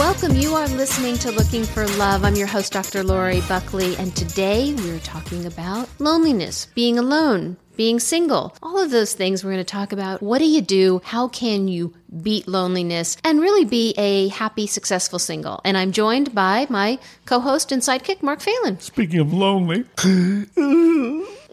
Welcome. You are listening to Looking for Love. I'm your host, Dr. Lori Buckley, and today we're talking about loneliness, being alone, being single, all of those things we're going to talk about. What do you do? How can you beat loneliness and really be a happy, successful single? And I'm joined by my co host and sidekick, Mark Phelan. Speaking of lonely,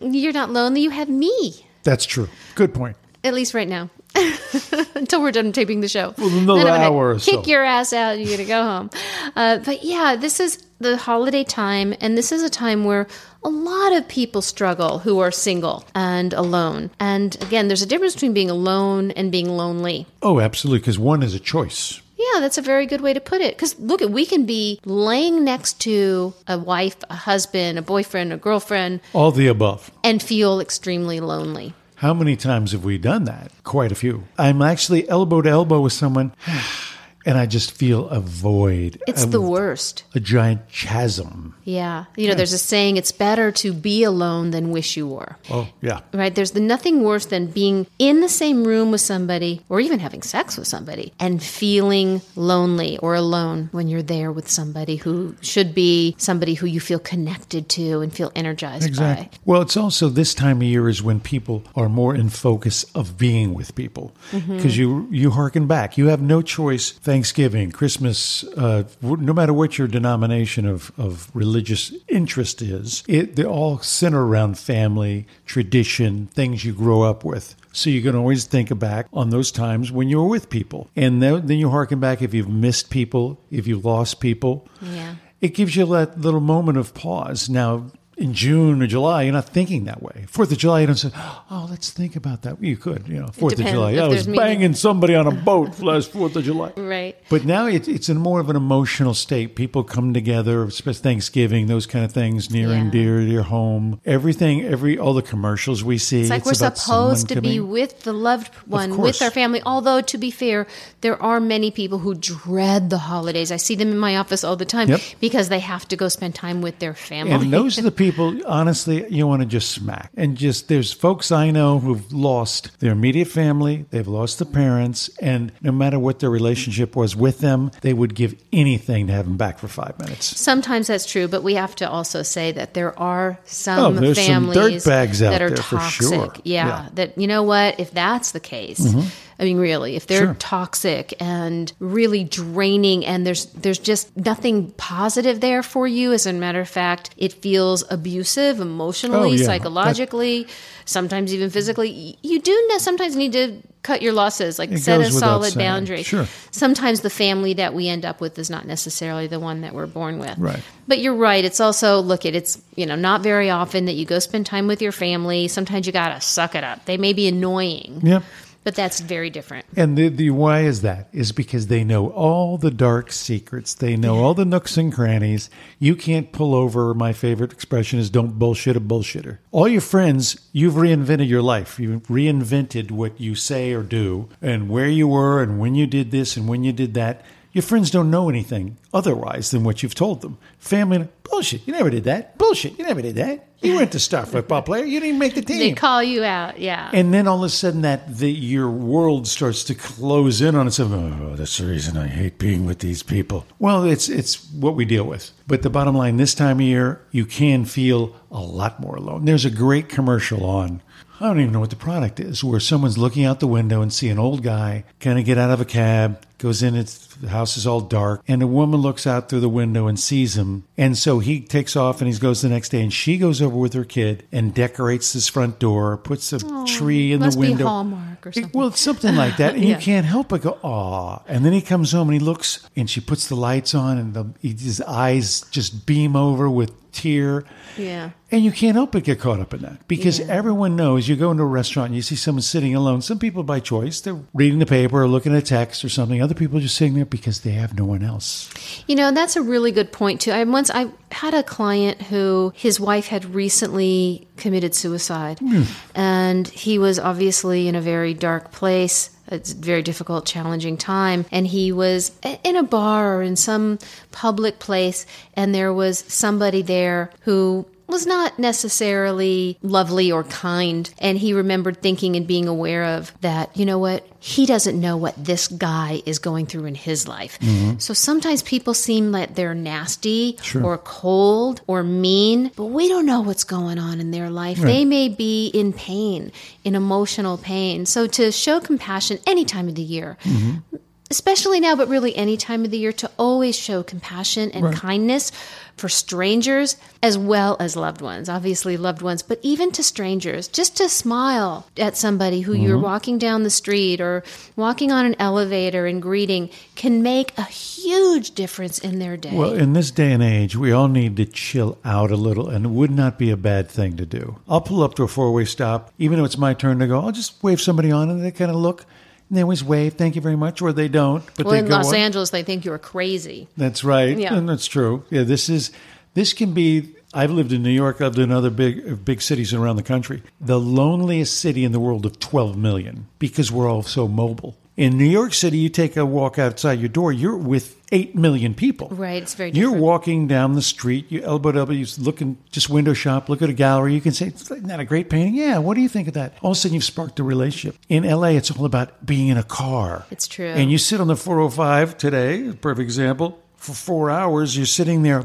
You're not lonely, you have me, that's true. Good point. at least right now. Until we're done taping the show. Well, another Then I'm hour or kick your ass out. You're gonna go home. Uh, but yeah, this is the holiday time, and this is a time where a lot of people struggle who are single and alone. And again, there's a difference between being alone and being lonely. Oh, absolutely. Because one is a choice. Yeah, that's a very good way to put it. Because look, we can be laying next to a wife, a husband, a boyfriend, a girlfriend, All the above. and feel extremely lonely. How many times have we done that? Quite a few. I'm actually elbow to elbow with someone, and I just feel a void. It's a, the worst. a giant chasm. Yeah. You know, there's a saying it's better to be alone than wish you were. Oh, yeah. Right? There's the nothing worse than being in the same room with somebody or even having sex with somebody and feeling lonely or alone when you're there with somebody who should be somebody who you feel connected to and feel energized by. Well, it's also this time of year is when people are more in focus of being with people Mm-hmm. because you you harken back. You have no choice. Thanksgiving, Christmas, uh, no matter what your denomination of, of religious interest is, it they all center around family, tradition, things you grow up with. So you can always think back on those times when you were with people, and then, then you harken back if you've missed people, if you've lost people Yeah. it gives you that little moment of pause. Now, in June or July, you're not thinking that way. Fourth of July, you don't say, "Oh, let's think about that." You could, you know, Fourth of July. I was banging somebody on a boat last Fourth of July. Right. But now it, it's in more of an emotional state. People come together, especially Thanksgiving, those kind of things, near and dear to your home. Everything, every all the commercials we see. It's like we're about supposed to be with the loved one, with our family. Although, to be fair, there are many people who dread the holidays. I see them in my office all the time Yep. because they have to go spend time with their family. And those are the people, honestly, you want to just smack. And just, there's folks I know who've lost their immediate family, they've lost the parents, and no matter what their relationship was with them, they would give anything to have them back for five minutes. Sometimes that's true, but we have to also say that there are Oh, some some families out that are there for toxic. sure. Yeah, Yeah. that you know what? If that's the case, mm-hmm. I mean, really, if they're. Sure. toxic and really draining, and there's there's just nothing positive there for you. As a matter of fact, it feels abusive emotionally, Oh, yeah. psychologically, sometimes even physically. You do sometimes need to cut your losses, like set a solid saying. boundary. Sure. Sometimes the family that we end up with is not necessarily the one that we're born with. Right. But you're right. It's also look at it's you know not very often that you go spend time with your family. Sometimes you gotta suck it up. They may be annoying, Yep. But that's very different. And the, the why is that? Is because they know all the dark secrets. They know all the nooks and crannies. You can't pull over. My favorite expression is don't bullshit a bullshitter. All your friends, you've reinvented your life. You've reinvented what you say or do and where you were and when you did this and when you did that. Your friends don't know anything otherwise than what you've told them. Family, bullshit. You never did that. Bullshit. You never did that. You went to star football player. You didn't make the team. They call you out, yeah. And then all of a sudden, that the, your world starts to close in on itself. Oh, that's the reason I hate being with these people. Well, it's it's what we deal with. But the bottom line, this time of year, you can feel a lot more alone. There's a great commercial on. I don't even know what the product is, where someone's looking out the window and see an old guy kind of get out of a cab, goes in, it's, the house is all dark, and a woman looks out through the window and sees him. And so he takes off and he goes the next day, and she goes over with her kid and decorates this front door, puts a tree in must the be window. Hallmark. Or something. Well, it's something like that, and Yeah. you can't help but go, "Aw!" And then he comes home and he looks, and she puts the lights on, and the, his eyes just beam over with tear. Yeah. And you can't help but get caught up in that because Yeah. everyone knows you go into a restaurant and you see someone sitting alone. Some people by choice, they're reading the paper or looking at text or something. Other people are just sitting there because they have no one else. You know, that's a really good point too. I once I had a client who his wife had recently committed suicide, hmm. and he was obviously in a very dark place. It's a very difficult, challenging time, and he was in a bar or in some public place, and there was somebody there who was not necessarily lovely or kind. And he remembered thinking and being aware of that, you know what? He doesn't know what this guy is going through in his life. Mm-hmm. So sometimes people seem like they're nasty Sure. or cold or mean, but we don't know what's going on in their life. They may be in pain, in emotional pain. So to show compassion any time of the year, mm-hmm. Especially now, but really any time of the year, to always show compassion and kindness for strangers as well as loved ones. Obviously, loved ones, but even to strangers, just to smile at somebody who Mm-hmm. you're walking down the street or walking on an elevator and greeting can make a huge difference in their day. Well, in this day and age, we all need to chill out a little, and it would not be a bad thing to do. I'll pull up to a four way stop, even though it's my turn to go, I'll just wave somebody on, and they kind of look, they always wave, thank you very much, or they don't. But well, in Los. Angeles, they think you're crazy. That's right. Yeah. And that's true. Yeah, this is this can be I've lived in New York, I've lived in other big big cities around the country. The loneliest city in the world of 12 million because we're all so mobile. In New York City, you take a walk outside your door, you're with 8 million people. Right, it's very You're different. walking down the street, you elbow to elbow, you looking, just window shop, look at a gallery. You can say, Isn't that a great painting? Yeah, what do you think of that? All of a sudden, you've sparked a relationship. In LA, it's all about being in a car. It's true. And you sit on the 405 today, perfect example, for four hours, you're sitting there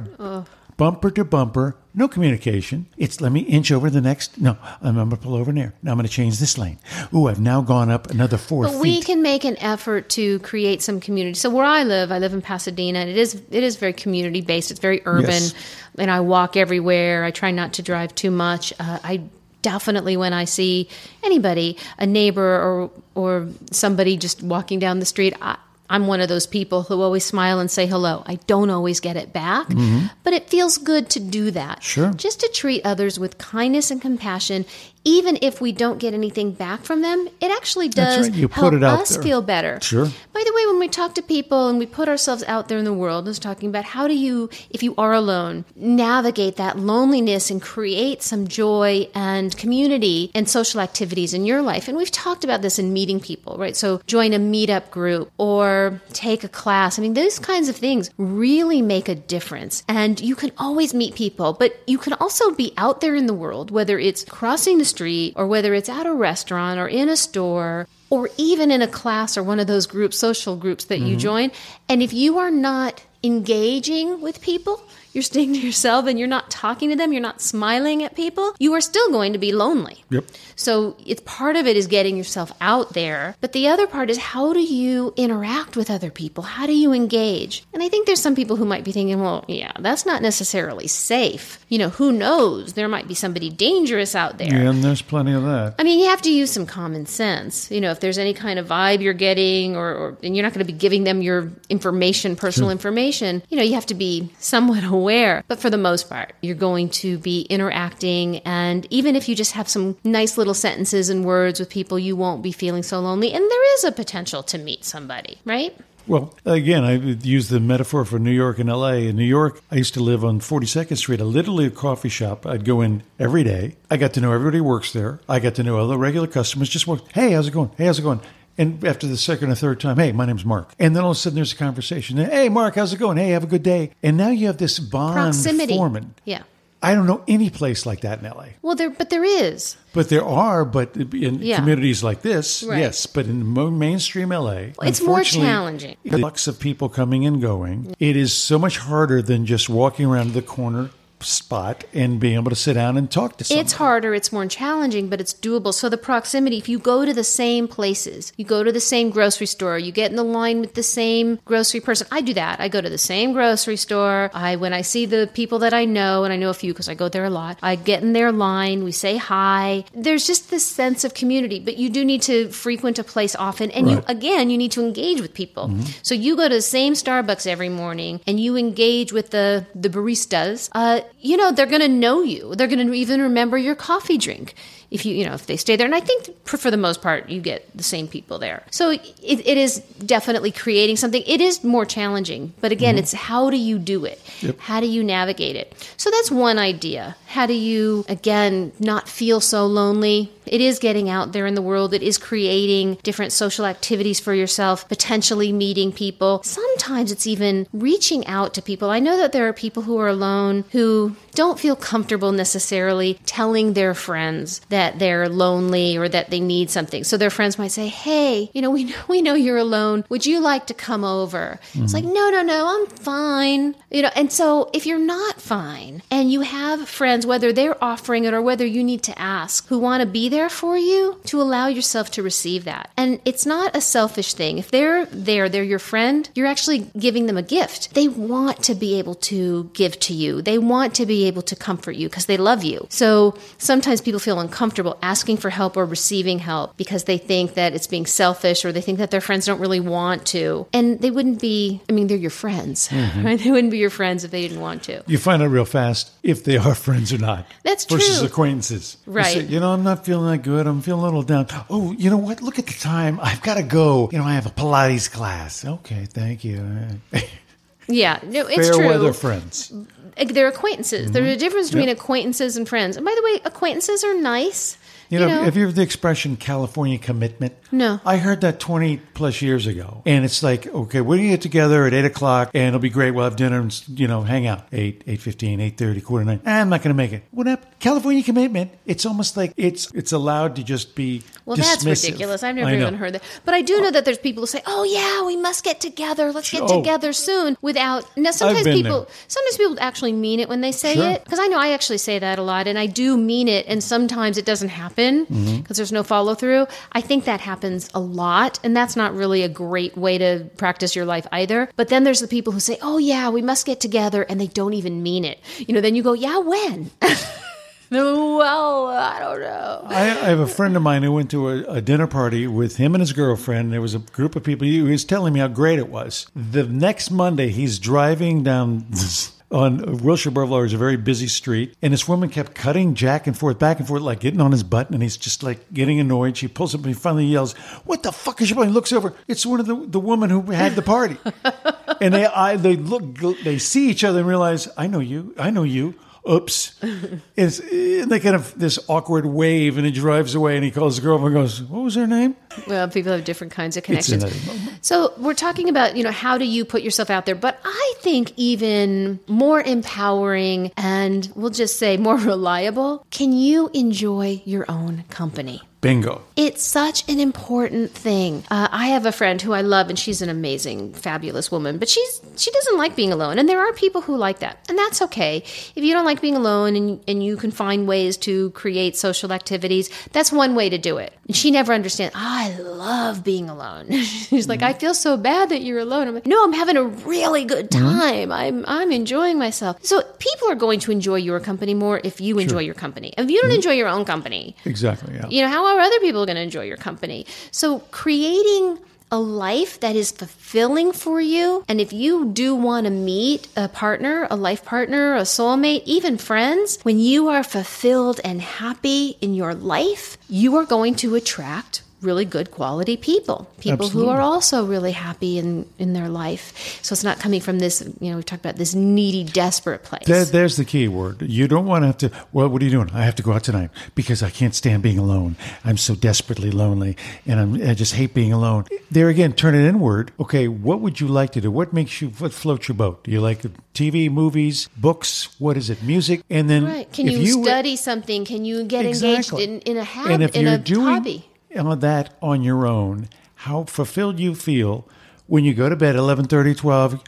bumper to bumper, no communication. It's let me inch over the next. No, I'm, going to pull over there. Now I'm going to change this lane. Ooh, I've now gone up another four But we can make an effort to create some community. So where I live, I live in Pasadena. And it is it is very community based. It's very urban, Yes. and I walk everywhere. I try not to drive too much. Uh, I definitely when I see anybody, a neighbor or or somebody just walking down the street. I, I'm one of those people who always smile and say hello. I don't always get it back, but it feels good to do that. Mm-hmm. Sure. Just to treat others with kindness and compassion, even if we don't get anything back from them, it actually does right. Help put it out us there. feel better. Sure. By the way, when we talk to people and we put ourselves out there in the world, I was talking about how do you, if you are alone, navigate that loneliness and create some joy and community and social activities in your life. And we've talked about this in meeting people, right? So join a meetup group or take a class. I mean, those kinds of things really make a difference. And you can always meet people, but you can also be out there in the world, whether it's crossing the street or whether it's at a restaurant or in a store or even in a class or one of those group social groups that you mm-hmm. join. And if you are not engaging with people you're staying to yourself and you're not talking to them you're not smiling at people you are still going to be lonely Yep. so it's part of it is getting yourself out there but the other part is how do you interact with other people how do you engage and i think there's some people who might be thinking well yeah that's not necessarily safe you know who knows there might be somebody dangerous out there Yeah, and there's plenty of that. I mean, you have to use some common sense. You know, if there's any kind of vibe you're getting, or, or and you're not going to be giving them your information, personal information. You know, you have to be somewhat aware. But for the most part, you're going to be interacting, and even if you just have some nice little sentences and words with people, you won't be feeling so lonely. And there is a potential to meet somebody, right? Well, again, I use the metaphor for New York and LA. In New York, I used to live on 42nd Street, a literally a coffee shop. I'd go in every day. I got to know everybody who works there. I got to know all the regular customers. Just walk, hey, how's it going? Hey, how's it going? And after the second or third time, hey, my name's Mark. And then all of a sudden there's a conversation. Hey, Mark, how's it going? Hey, have a good day. And now you have this bond Proximity. forming. Yeah. I don't know any place like that in LA. Well, there, but there is. But there are, but in Yeah. communities like this, Right. yes. But in mainstream LA, It's more challenging. The flux of people coming and going. It is so much harder than just walking around the corner spot and being able to sit down and talk to someone. It's harder, it's more challenging, but it's doable. So the proximity, if you go to the same places, you go to the same grocery store, you get in the line with the same grocery person. I do that. I go to the same grocery store. I when I see the people that I know, and I know a few because I go there a lot, I get in their line, we say hi. There's just this sense of community, but you do need to frequent a place often and you again, you need to engage with people. So you go to the same Starbucks every morning and you engage with the the baristas. Uh, you know they're going to know you. They're going to even remember your coffee drink if you you know if they stay there. And I think for, the most part you get the same people there. So it, it is definitely creating something. It is more challenging, but again, mm-hmm. it's how do you do it? How do you navigate it? So that's one idea. How do you again not feel so lonely? It is getting out there in the world. It is creating different social activities for yourself, potentially meeting people. Sometimes it's even reaching out to people. I know that there are people who are alone who don't feel comfortable necessarily telling their friends that they're lonely or that they need something. So their friends might say, "Hey, you know, we know, we know you're alone. Would you like to come over?" It's like, "No, no, no, I'm fine." You know, and so if you're not fine and you have friends whether they're offering it or whether you need to ask who want to be there for you to allow yourself to receive that. And it's not a selfish thing. If they're there, they're your friend, you're actually giving them a gift. They want to be able to give to you. They want to be able to comfort you because they love you. So sometimes people feel uncomfortable asking for help or receiving help because they think that it's being selfish or they think that their friends don't really want to. And they wouldn't be, I mean, they're your friends, mm-hmm. right? They wouldn't be your friends if they didn't want to. You find out real fast if they are friends or not. That's versus true. acquaintances. You Right. say, You, know, I'm not feeling that good. I'm feeling a little down. Oh, you know what? Look at the time. I've got to go. You know, I have a Pilates class. Okay, thank you. Yeah, no, it's Fair true. weather friends. They're acquaintances. There's a mm-hmm. difference between Yep. acquaintances and friends. And by the way, acquaintances are nice. You know, have you heard the expression California commitment? No. I heard that 20 plus years ago. And it's like, okay, we're going to get together at 8 o'clock and it'll be great. We'll have dinner and, you know, hang out. 8, 8.15, 8.30, quarter 9. Ah, I'm not going to make it. What happened? California commitment. It's almost like it's it's allowed to just be well, that's ridiculous. I've never even heard that. But I do know that there's people who say, "Oh yeah, we must get together. Let's get Oh. together soon." Without now, sometimes people there. sometimes people actually mean it when they say Sure. it because I know I actually say that a lot, and I do mean it, and sometimes it doesn't happen because Mm-hmm. there's no follow through. I think that happens a lot, and that's not really a great way to practice your life either. But then there's the people who say, "Oh yeah, we must get together," and they don't even mean it. You know, then you go, "Yeah, when?" well, I don't know. I, I have a friend of mine who went to a, a dinner party with him and his girlfriend. There was a group of people. He was telling me how great it was. The next Monday, he's driving down on Wilshire Boulevard. is a very busy street, and this woman kept cutting Jack and forth, back and forth, like getting on his butt, and he's just like getting annoyed. She pulls up and he finally yells, "What the fuck is your?" He looks over. It's one of the the woman who had the party, and they I, they look they see each other and realize, "I know you. I know you." Oops. It's and they kind of this awkward wave, and he drives away, and he calls the girl and goes, "What was her name?" Well, people have different kinds of It's connections. So we're talking about, you know, how do you put yourself out there? But I think even more empowering and we'll just say more reliable, can you enjoy your own company? Bingo. It's such an important thing. Uh, I have a friend who I love, and she's an amazing, fabulous woman. But she's she doesn't like being alone, and there are people who like that, and that's okay. If you don't like being alone, and and you can find ways to create social activities, that's one way to do it. And she never understands. I love being alone. she's like, I feel so bad that you're alone. I'm like, no, I'm having a really good mm-hmm. time. I'm I'm enjoying myself. So people are going to enjoy your company more if you enjoy your company. If you don't mm-hmm. enjoy your own company, Exactly. Yeah. you know, how are other people going to enjoy your company? So creating a life that is fulfilling for you. And if you do want to meet a partner, a life partner, a soulmate, even friends, when you are fulfilled and happy in your life, you are going to attract really good quality people people who are also really happy in in their life so it's not coming from this you know we talked about this needy desperate place There, there's the key word. You don't want to have to. Well, what are you doing? I have to go out tonight because I can't stand being alone. I'm so desperately lonely, and I'm, I just hate being alone. There again, turn it inward. Okay, what would you like to do? What makes you what floats your boat? Do you like TV, movies, books? What is it? Music? And then right can if you, study something can you get Exactly. engaged in, in a habit in a doing hobby that on your own, how fulfilled you feel when you go to bed 11, 12,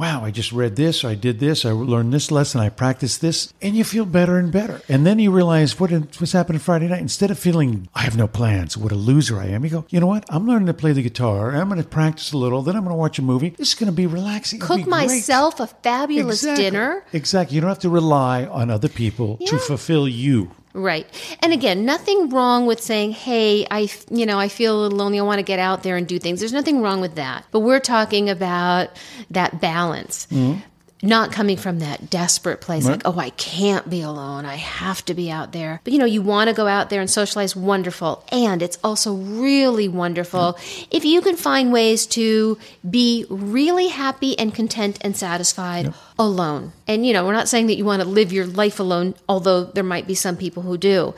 wow, I just read this, I did this, I learned this lesson, I practiced this, and you feel better and better. And then you realize what what's happening Friday night. Instead of feeling I have no plans, what a loser I am, you go, you know what? I'm learning to play the guitar. I'm going to practice a little. Then I'm going to watch a movie. This is going to be relaxing. Cook be great." myself a fabulous Exactly. dinner. Exactly. You don't have to rely on other people to fulfill you. Right. And again, nothing wrong with saying, "Hey, I you know, I feel a little lonely. I want to get out there and do things." There's nothing wrong with that. But we're talking about that balance. Mm-hmm. Not coming from that desperate place like, oh, I can't be alone. I have to be out there. But you know, you want to go out there and socialize, wonderful. And it's also really wonderful mm-hmm. if you can find ways to be really happy and content and satisfied alone. And you know, we're not saying that you want to live your life alone, although there might be some people who do.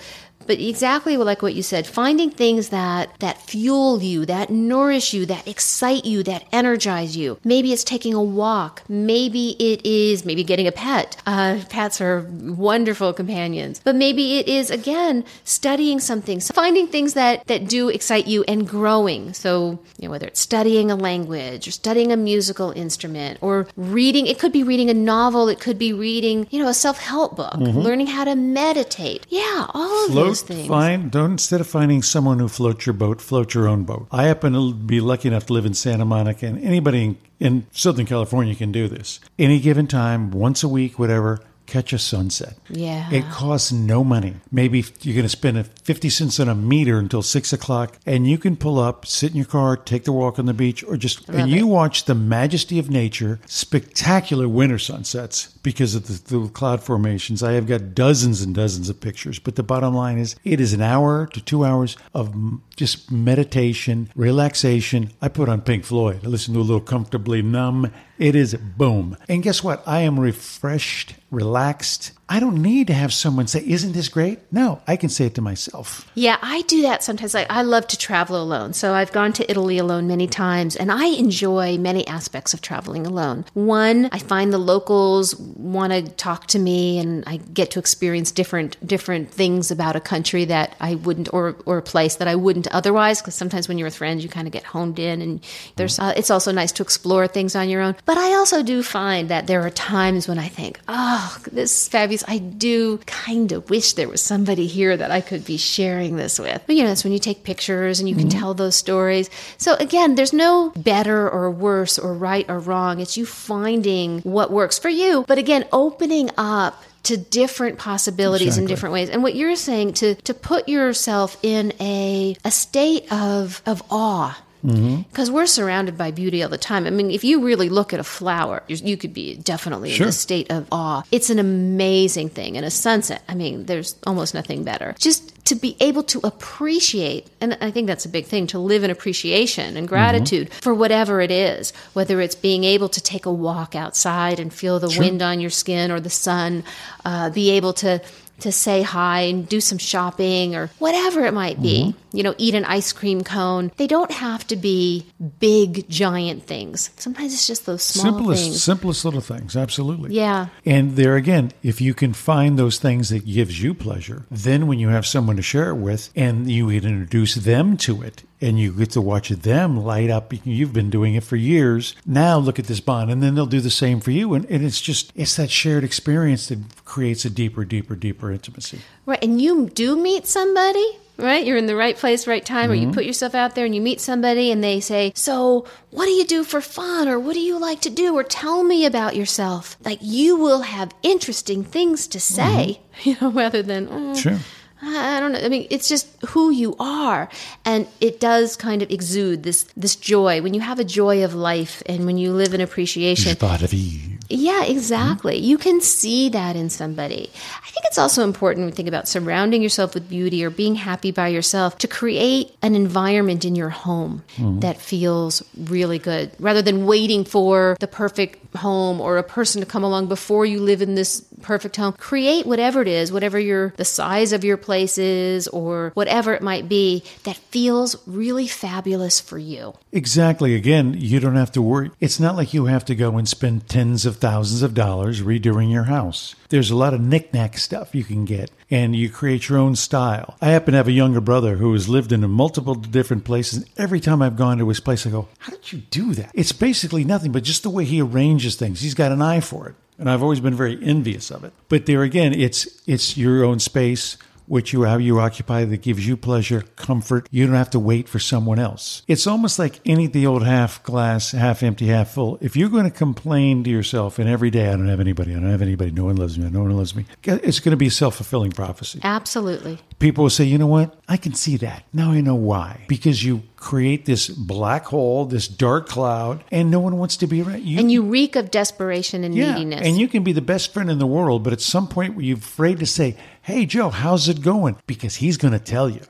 But exactly like what you said, finding things that that fuel you, that nourish you, that excite you, that energize you. Maybe it's taking a walk. Maybe it is maybe getting a pet. Uh, pets are wonderful companions. But maybe it is again studying something, so finding things that that do excite you and growing. So you know whether it's studying a language or studying a musical instrument or reading. It could be reading a novel. It could be reading you know a self help book. Learning how to meditate. Yeah, all of Float, those things. find, don't, instead of finding someone who floats your boat, float your own boat. I happen to be lucky enough to live in Santa Monica, and anybody in, in Southern California can do this. Any given time, once a week, whatever, catch a sunset. Yeah. It costs no money. Maybe you're going to spend a 50 cents on a meter until six o'clock, and you can pull up, sit in your car, take the walk on the beach, or just, and you watch the majesty of nature, spectacular winter sunsets because of the, the cloud formations. I have got dozens and dozens of pictures, but the bottom line is it is an hour to two hours of just meditation, relaxation. I put on Pink Floyd. I listen to a little comfortably numb. It is boom. And guess what? I am refreshed, relaxed. I don't need to have someone say, Isn't this great? No, I can say it to myself. Yeah, I do that sometimes. Like I love to travel alone. So I've gone to Italy alone many times and I enjoy many aspects of traveling alone. One, I find the locals want to talk to me and I get to experience different different things about a country that I wouldn't or or a place that I wouldn't otherwise because sometimes when you're with friends you kind of get honed in and there's uh, it's also nice to explore things on your own. But I also do find that there are times when I think, "Oh, this is fabulous. I do kind of wish there was somebody here that I could be sharing this with. But you know, that's when you take pictures and you can mm-hmm. tell those stories. So again, there's no better or worse or right or wrong. It's you finding what works for you. But again, opening up to different possibilities in different ways. And what you're saying to to put yourself in a a state of of awe because we're surrounded by beauty all the time. I mean, if you really look at a flower, you, you could be definitely in a state of awe. It's an amazing thing. And a sunset, I mean, there's almost nothing better. Just to be able to appreciate, and I think that's a big thing, to live in appreciation and gratitude for whatever it is, whether it's being able to take a walk outside and feel the wind on your skin or the sun, uh, be able to to say hi and do some shopping or whatever it might be. Mm-hmm. You know, eat an ice cream cone. They don't have to be big, giant things. Sometimes it's just those small simplest, things. simplest little things. Absolutely. Yeah. And there again, if you can find those things that gives you pleasure, then when you have someone to share it with and you introduce them to it and you get to watch them light up, you've been doing it for years. Now look at this bond. And then they'll do the same for you. And, and it's just, it's that shared experience that creates a deeper, deeper, deeper intimacy. Right. And you do meet somebody, right? You're in the right place, right time, or you mm-hmm. put yourself out there and you meet somebody and they say, So, what do you do for fun? Or what do you like to do? Or tell me about yourself. Like, you will have interesting things to say, mm-hmm. you know, rather than, "Oh, Sure. I don't know. I mean, it's just who you are, and it does kind of exude this this joy when you have a joy of life, and when you live in appreciation. Joie de vivre. Yeah, mm-hmm. exactly. You can see that in somebody. I think it's also important when we think about surrounding yourself with beauty or being happy by yourself to create an environment in your home mm-hmm. that feels really good rather than waiting for the perfect home or a person to come along before you live in this perfect home. Create whatever it is, whatever your the size of your place is or whatever it might be that feels really fabulous for you. Exactly. Again, you don't have to worry. It's not like you have to go and spend tens of thousands of dollars redoing your house. There's a lot of knickknack stuff you can get, and you create your own style. I happen to have a younger brother who has lived in multiple different places. Every time I've gone to his place, I go, How did you do that? It's basically nothing but just the way he arranges things. He's got an eye for it. And I've always been very envious of it. But there again, it's it's your own space which you how you occupy that gives you pleasure, comfort. You don't have to wait for someone else. It's almost like any the old half glass, half empty, half full. If you're going to complain to yourself and every day I don't have anybody, I don't have anybody, no one loves me, no one loves me, it's going to be a self fulfilling prophecy. Absolutely. People will say, you know what? I can see that. Now I know why. Because you create this black hole, this dark cloud, and no one wants to be around you. And you reek of desperation and yeah, neediness. and you can be the best friend in the world, but at some point you're afraid to say, "Hey, Joe, how's it going?" Because he's going to tell you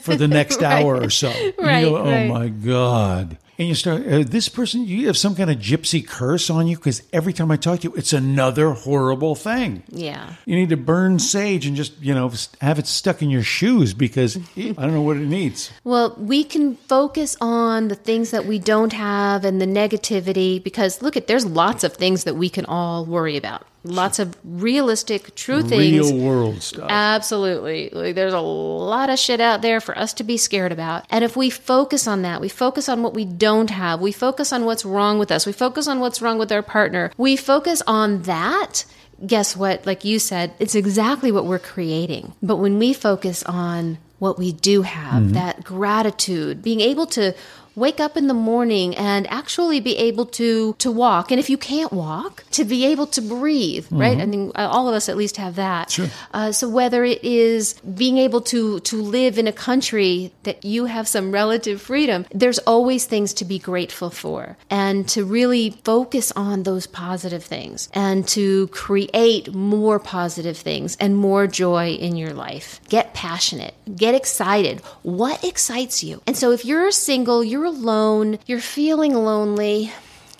for the next Right. hour or so. Right, you go, "Oh my god." And you start, uh, this person, you have some kind of gypsy curse on you because every time I talk to you, it's another horrible thing. yeah. You need to burn sage and just, you know, have it stuck in your shoes because I don't know what it needs. Well, we can focus on the things that we don't have and the negativity because look at there's lots of things that we can all worry about. Lots of realistic, true things. Real world stuff. Absolutely. Like, there's a lot of shit out there for us to be scared about. And if we focus on that, we focus on what we don't have, we focus on what's wrong with us, we focus on what's wrong with our partner, we focus on that. Guess what? Like you said, it's exactly what we're creating. But when we focus on what we do have, mm-hmm. that gratitude, being able to wake up in the morning and actually be able to to walk. And if you can't walk to be able to breathe right? I mean uh, all of us at least have that. Sure. uh, so whether it is being able to to live in a country that you have some relative freedom there's always things to be grateful for. And to really focus on those positive things and to create more positive things and more joy in your life. Get passionate. Get excited. What excites you? And so if you're single you're alone you're feeling lonely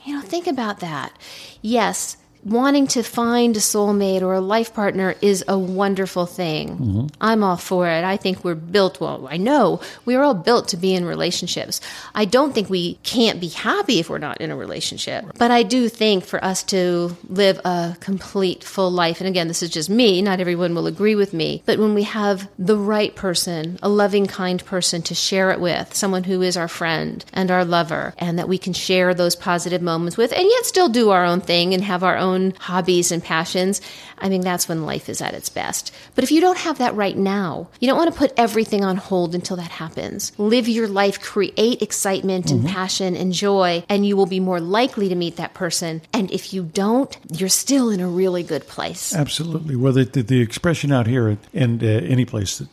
you know, think about that. Yes, wanting to find a soulmate or a life partner is a wonderful thing. Mm-hmm. I'm all for it. I think we're built, well, I know we're all built to be in relationships. I don't think we can't be happy if we're not in a relationship. But I do think for us to live a complete, full life, and again, this is just me, not everyone will agree with me, but when we have the right person, a loving, kind person to share it with, someone who is our friend and our lover, and that we can share those positive moments with, and yet still do our own thing and have our own hobbies and passions, I mean, that's when life is at its best. But if you don't have that right now, you don't want to put everything on hold until that happens. Live your life, create excitement and passion and joy, and you will be more likely to meet that person. And if you don't, you're still in a really good place. Absolutely. Well, the, the, the expression out here and uh, any place that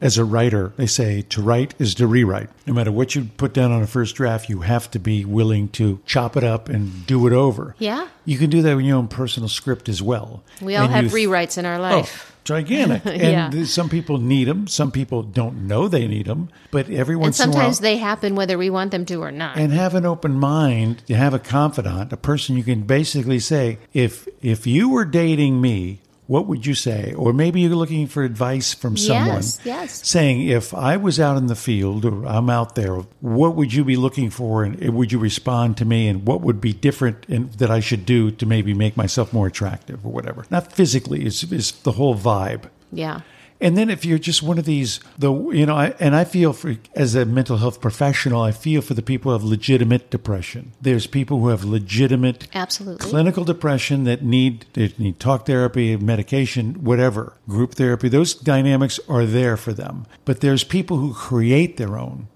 as a writer, they say to write is to rewrite. No matter what you put down on a first draft, you have to be willing to chop it up and do it over. Yeah. You can do that with your own personal script as well. We all And have you- rewrites in our life. Oh, life. gigantic. And Yeah. th- some people need them. Some people don't know they need them. But every and once in a while, sometimes they happen whether we want them to or not. and have an open mind to have a confidant, a person you can basically say, if if you were dating me, what would you say? Or maybe you're looking for advice from someone. Yes, yes. Saying, if I was out in the field or I'm out there, what would you be looking for? And would you respond to me? And what would be different in, that I should do to maybe make myself more attractive or whatever? Not physically, it's, it's the whole vibe. yeah. And then if you're just one of these, the you know, I, and I feel for as a mental health professional, I feel for the people who have legitimate depression. There's people who have legitimate Absolutely. clinical depression that need they need talk therapy, medication, whatever, group therapy. Those dynamics are there for them. But there's people who create their own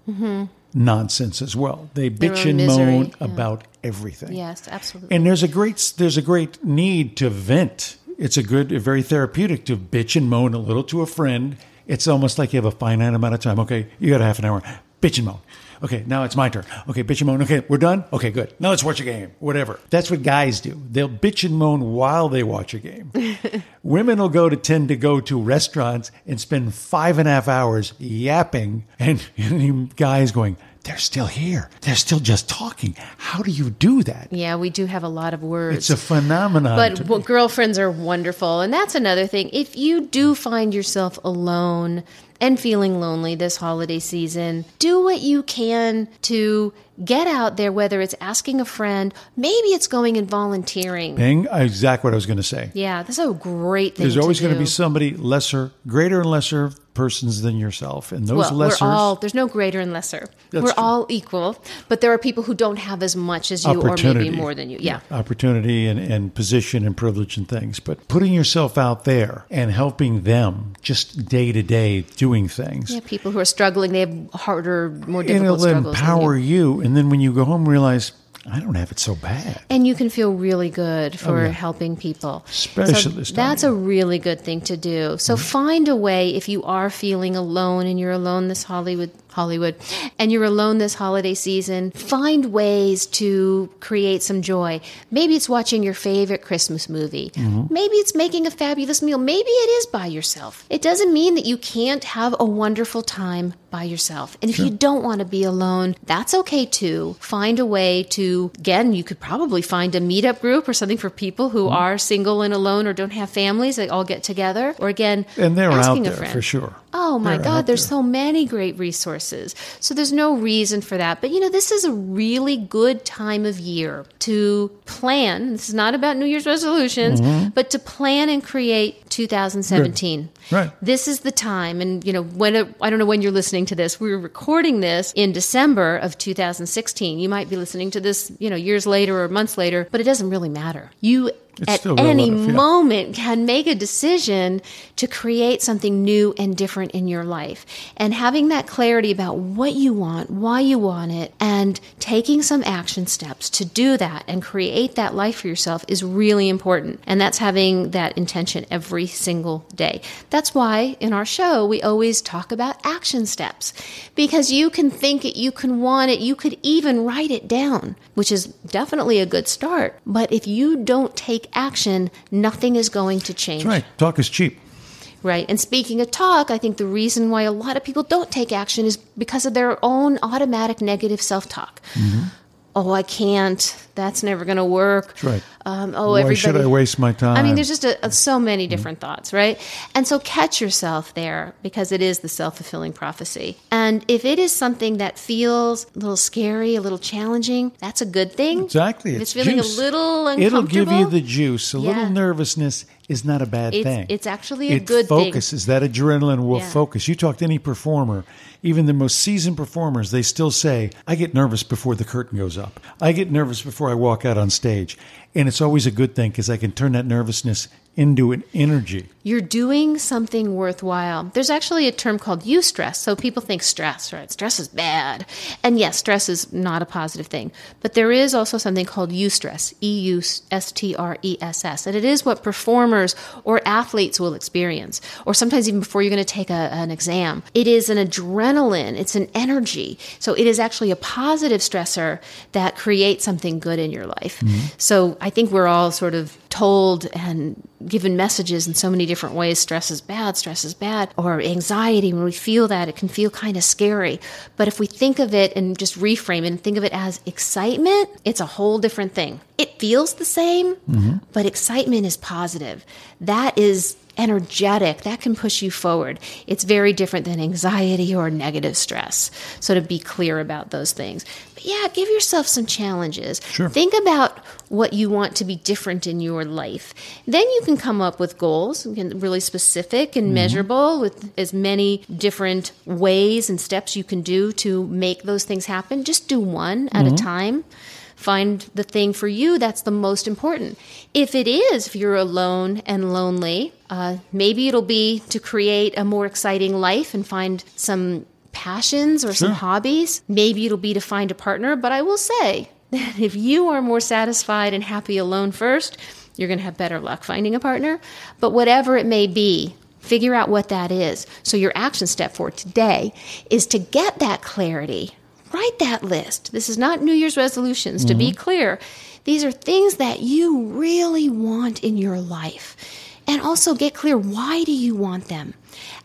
nonsense as well. They Mm-hmm. Bitch and misery, moan yeah. about everything. Yes, absolutely. And there's a great there's a great need to vent. It's a good, very therapeutic to bitch and moan a little to a friend. It's almost like you have a finite amount of time. Okay, you got a half an hour. Bitch and moan. Okay, now it's my turn. Okay, bitch and moan. Okay, we're done. Okay, good. Now let's watch a game. Whatever. That's what guys do. They'll bitch and moan while they watch a game. Women will go to tend to go to restaurants and spend five and a half hours yapping, and, and guys going, they're still here. They're still just talking. How do you do that? Yeah, we do have a lot of words. It's a phenomenon. But to well, me. girlfriends are wonderful. And that's another thing. If you do find yourself alone and feeling lonely this holiday season, do what you can to get out there, whether it's asking a friend, maybe it's going and volunteering. Bing, exactly what I was going to say. Yeah, that's a great thing. There's always going to be somebody lesser, greater and lesser persons than yourself. And those well, lessers, we're all there's no greater and lesser. That's we're true. all equal, but there are people who don't have as much as you, or maybe more than you. Yeah. Opportunity and, and position and privilege and things. But putting yourself out there and helping them just day to day doing things. Yeah, people who are struggling, they have harder, more and difficult it'll struggles. than empower you. you. And then when you go home, realize, I don't have it so bad. And you can feel really good for Oh, yeah. helping people. Especially so That's a really good thing to do. So Mm-hmm. find a way if you are feeling alone and you're alone this Hollywood Hollywood and you're alone this holiday season, find ways to create some joy. Maybe it's watching your favorite Christmas movie. Mm-hmm. Maybe it's making a fabulous meal. Maybe it is by yourself. It doesn't mean that you can't have a wonderful time by yourself. And if you don't want to be alone, that's okay too. Find a way to, again, you could probably find a meetup group or something for people who Mm-hmm. are single and alone or don't have families. They all get together. Or again, And they're out a there for sure. Oh my They're God, there's there. so many great resources. So there's no reason for that. But you know, this is a really good time of year to plan. This is not about New Year's resolutions, but to plan and create 2017. Mm-hmm. Right. This is the time. And you know, when it, I don't know when you're listening to this. We were recording this in December of 2016. You might be listening to this, you know, years later or months later, but it doesn't really matter. You It's at any relative, yeah. moment can make a decision to create something new and different in your life. And having that clarity about what you want, why you want it, and taking some action steps to do that and create that life for yourself is really important. And that's having that intention every single day. That's why in our show, we always talk about action steps because you can think it, you can want it, you could even write it down, which is definitely a good start. But if you don't take action, nothing is going to change. That's right. Talk is cheap. Right. And speaking of talk, I think the reason why a lot of people don't take action is because of their own automatic negative self talk. Mm-hmm. Oh, I can't. That's never going to work. That's right. Um, oh, Why should I waste my time? I mean, there's just a, a- so many different thoughts, right? And so catch yourself there because it is the self fulfilling prophecy. And if it is something that feels a little scary, a little challenging, that's a good thing. Exactly. If It's it's feeling juice. a little uncomfortable. It'll give you the juice. A Yeah. little nervousness is not a bad It's- thing. it's actually a it good thing. focuses. That adrenaline will Yeah. focus. You talk to any performer, even the most seasoned performers, they still say, I get nervous before the curtain goes up. I get nervous before I walk out on stage. And it's always a good thing because I can turn that nervousness into an energy. You're doing something worthwhile. There's actually a term called eustress. So people think stress, right? Stress is bad. And yes, stress is not a positive thing. But there is also something called eustress, E U S T R E S S. And it is what performers or athletes will experience, or sometimes even before you're going to take a, an exam. It is an adrenaline, it's an energy. So it is actually a positive stressor that creates something good in your life. Mm-hmm. So I think we're all sort of told and given messages in so many different ways stress is bad stress is bad or anxiety when we feel that it can feel kind of scary. But if we think of it and just reframe it and think of it as excitement it's a whole different thing. It feels the same mm-hmm. but excitement is positive. That is energetic that can push you forward. It's very different than anxiety or negative stress. So to be clear about those things. But yeah give yourself some challenges. Sure. think about what you want to be different in your life. Then you can come up with goals really specific and mm-hmm. measurable with as many different ways and steps you can do to make those things happen. Just do one at a mm-hmm. time. Find the thing for you that's the most important. If it is, if you're alone and lonely, uh, maybe it'll be to create a more exciting life and find some passions or some hobbies. Maybe it'll be to find a partner, but I will say that if you are more satisfied and happy alone first, you're going to have better luck finding a partner. But whatever it may be, figure out what that is. So your action step for today is to get that clarity write that list. This is not New Year's resolutions, to be clear. These are things that you really want in your life. And also get clear why do you want them?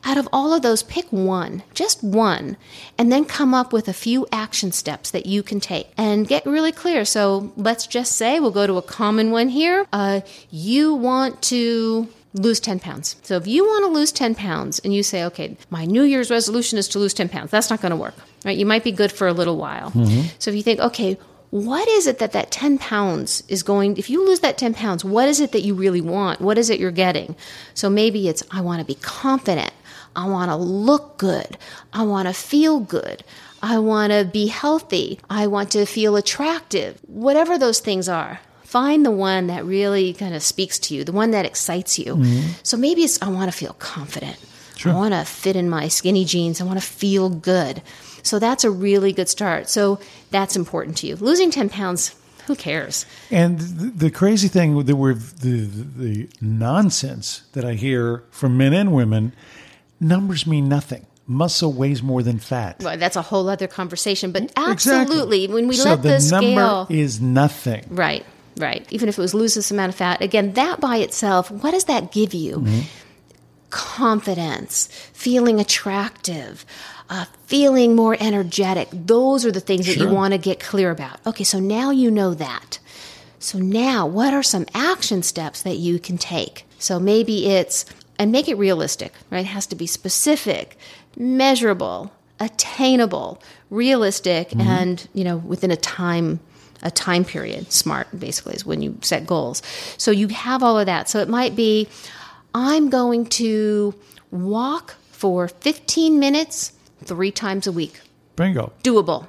Out of all of those, pick one, just one, and then come up with a few action steps that you can take and get really clear. So let's just say we'll go to a common one here. Uh, you want to lose 10 pounds. So if you want to lose 10 pounds and you say, okay, my New Year's resolution is to lose 10 pounds, that's not going to work, right? You might be good for a little while. So if you think, okay, what is it that that 10 pounds is going if you lose that 10 pounds what is it that you really want? What is it you're getting? So maybe it's i want to be confident. I want to look good. I want to feel good. I want to be healthy. I want to feel attractive. Whatever those things are find the one that really kind of speaks to you the one that excites you. Mm-hmm. So maybe it's i want to feel confident. I want to fit in my skinny jeans. I want to feel good so that's a really good start. So that's important to you. Losing 10 pounds, who cares? And the, the crazy thing that we're the, the the nonsense that I hear from men and women, numbers mean nothing. Muscle weighs more than fat. Well, that's a whole other conversation, but Exactly. absolutely, when we so let the, the, number scale. is nothing. Right, right. Even if it was lose this amount of fat, again, that by itself, what does that give you? Mm-hmm. Confidence, feeling attractive, uh, feeling more energetic. Those are the things that Sure. you want to get clear about. Okay, so now you know that. So now, what are some action steps that you can take? So maybe it's, and make it realistic, right? It has to be specific, measurable, attainable, realistic, and, you know, within a time a time period. Smart, basically, is when you set goals. So you have all of that. So it might be I'm going to walk for 15 minutes three times a week. Bingo. Doable.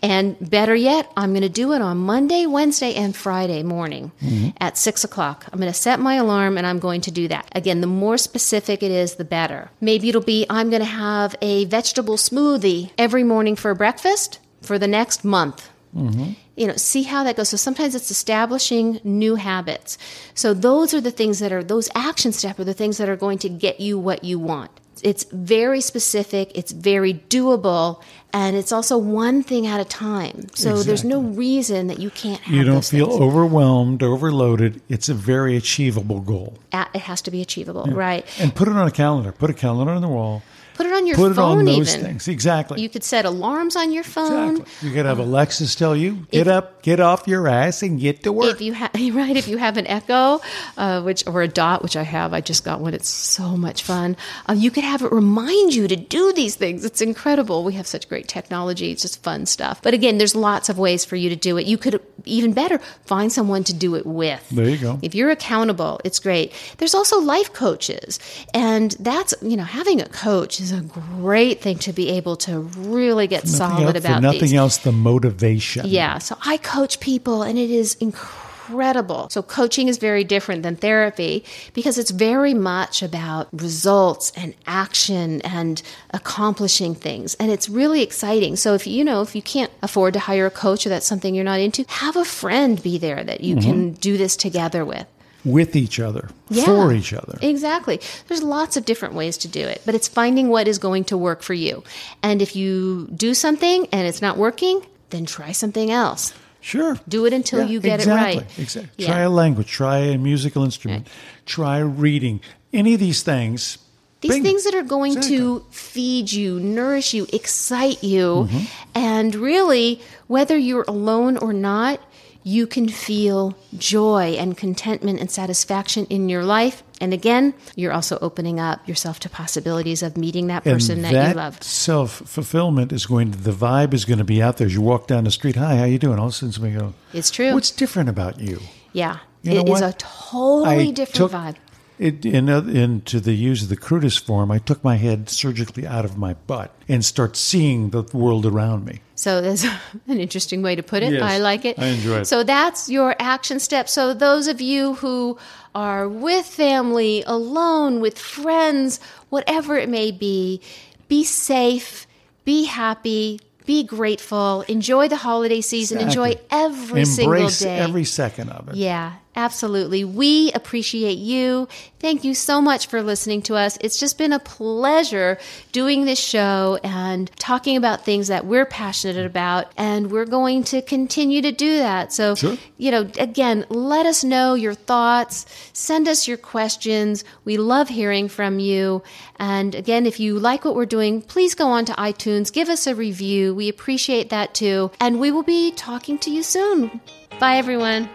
And better yet, I'm going to do it on Monday, Wednesday, and Friday morning mm-hmm. at six o'clock. I'm going to set my alarm and I'm going to do that. Again, the more specific it is, the better. Maybe it'll be I'm going to have a vegetable smoothie every morning for breakfast for the next month mm-hmm. you know see how that goes so sometimes it's establishing new habits so those are the things that are those action steps are the things that are going to get you what you want it's very specific it's very doable and it's also one thing at a time so there's no reason that you can't have You don't feel things. overwhelmed, overloaded. It's a very achievable goal. It has to be achievable right And put it on a calendar. Put a calendar on the wall. Put it on your Put it phone on those even. things. Exactly. you could set alarms on your phone. Exactly. You could have Alexis tell you, get up, get off your ass, and get to work. if you have right if you have an echo uh, which or a dot which i have i just got one. It's so much fun. Uh, you could have it remind you to do these things. It's incredible. We have such great technology. It's just fun stuff. But again there's lots of ways for you to do it. You could even better find someone to do it with. There you go. if you're accountable it's great. There's also life coaches. And that's you know having a coach is a great thing to be able to really get solid else, about nothing these else, the motivation. yeah. So I coach people and it is incredible. So coaching is very different than therapy because it's very much about results and action and accomplishing things. And it's really exciting. So if you know, if you can't afford to hire a coach or that's something you're not into, have a friend be there that you mm-hmm. can do this together with. With each other, Yeah. for each other. Exactly. There's lots of different ways to do it, but it's finding what is going to work for you. And if you do something and it's not working, then try something else. Sure. Do it until Yeah, you get exactly, it right. Exactly. Yeah. Try a language, try a musical instrument, try reading. Any of these things. These things that are going Exactly. to feed you, nourish you, excite you, Mm-hmm. and really, whether you're alone or not, you can feel joy and contentment and satisfaction in your life. And again, you're also opening up yourself to possibilities of meeting that person that, that you love. self fulfillment is going to the vibe is going to be out there as you walk down the street. Hi, how are you doing? All of a sudden, somebody go, It's true. What's different about you? yeah. You it know is what? a totally I different took- vibe. It, in, uh, into the use of the crudest form, I took my head surgically out of my butt and start seeing the world around me. So that's an interesting way to put it. Yes, I like it. I enjoy it. So that's your action step. So those of you who are with family, alone, with friends, whatever it may be, be safe, be happy, be grateful, enjoy the holiday season, enjoy Exactly. every single Embrace day. every second of it. yeah. Absolutely. We appreciate you. Thank you so much for listening to us. It's just been a pleasure doing this show and talking about things that we're passionate about. And we're going to continue to do that. So, Sure. you know, again, let us know your thoughts. Send us your questions. We love hearing from you. And again, if you like what we're doing, please go on to iTunes, give us a review. We appreciate that too. And we will be talking to you soon. Bye, everyone.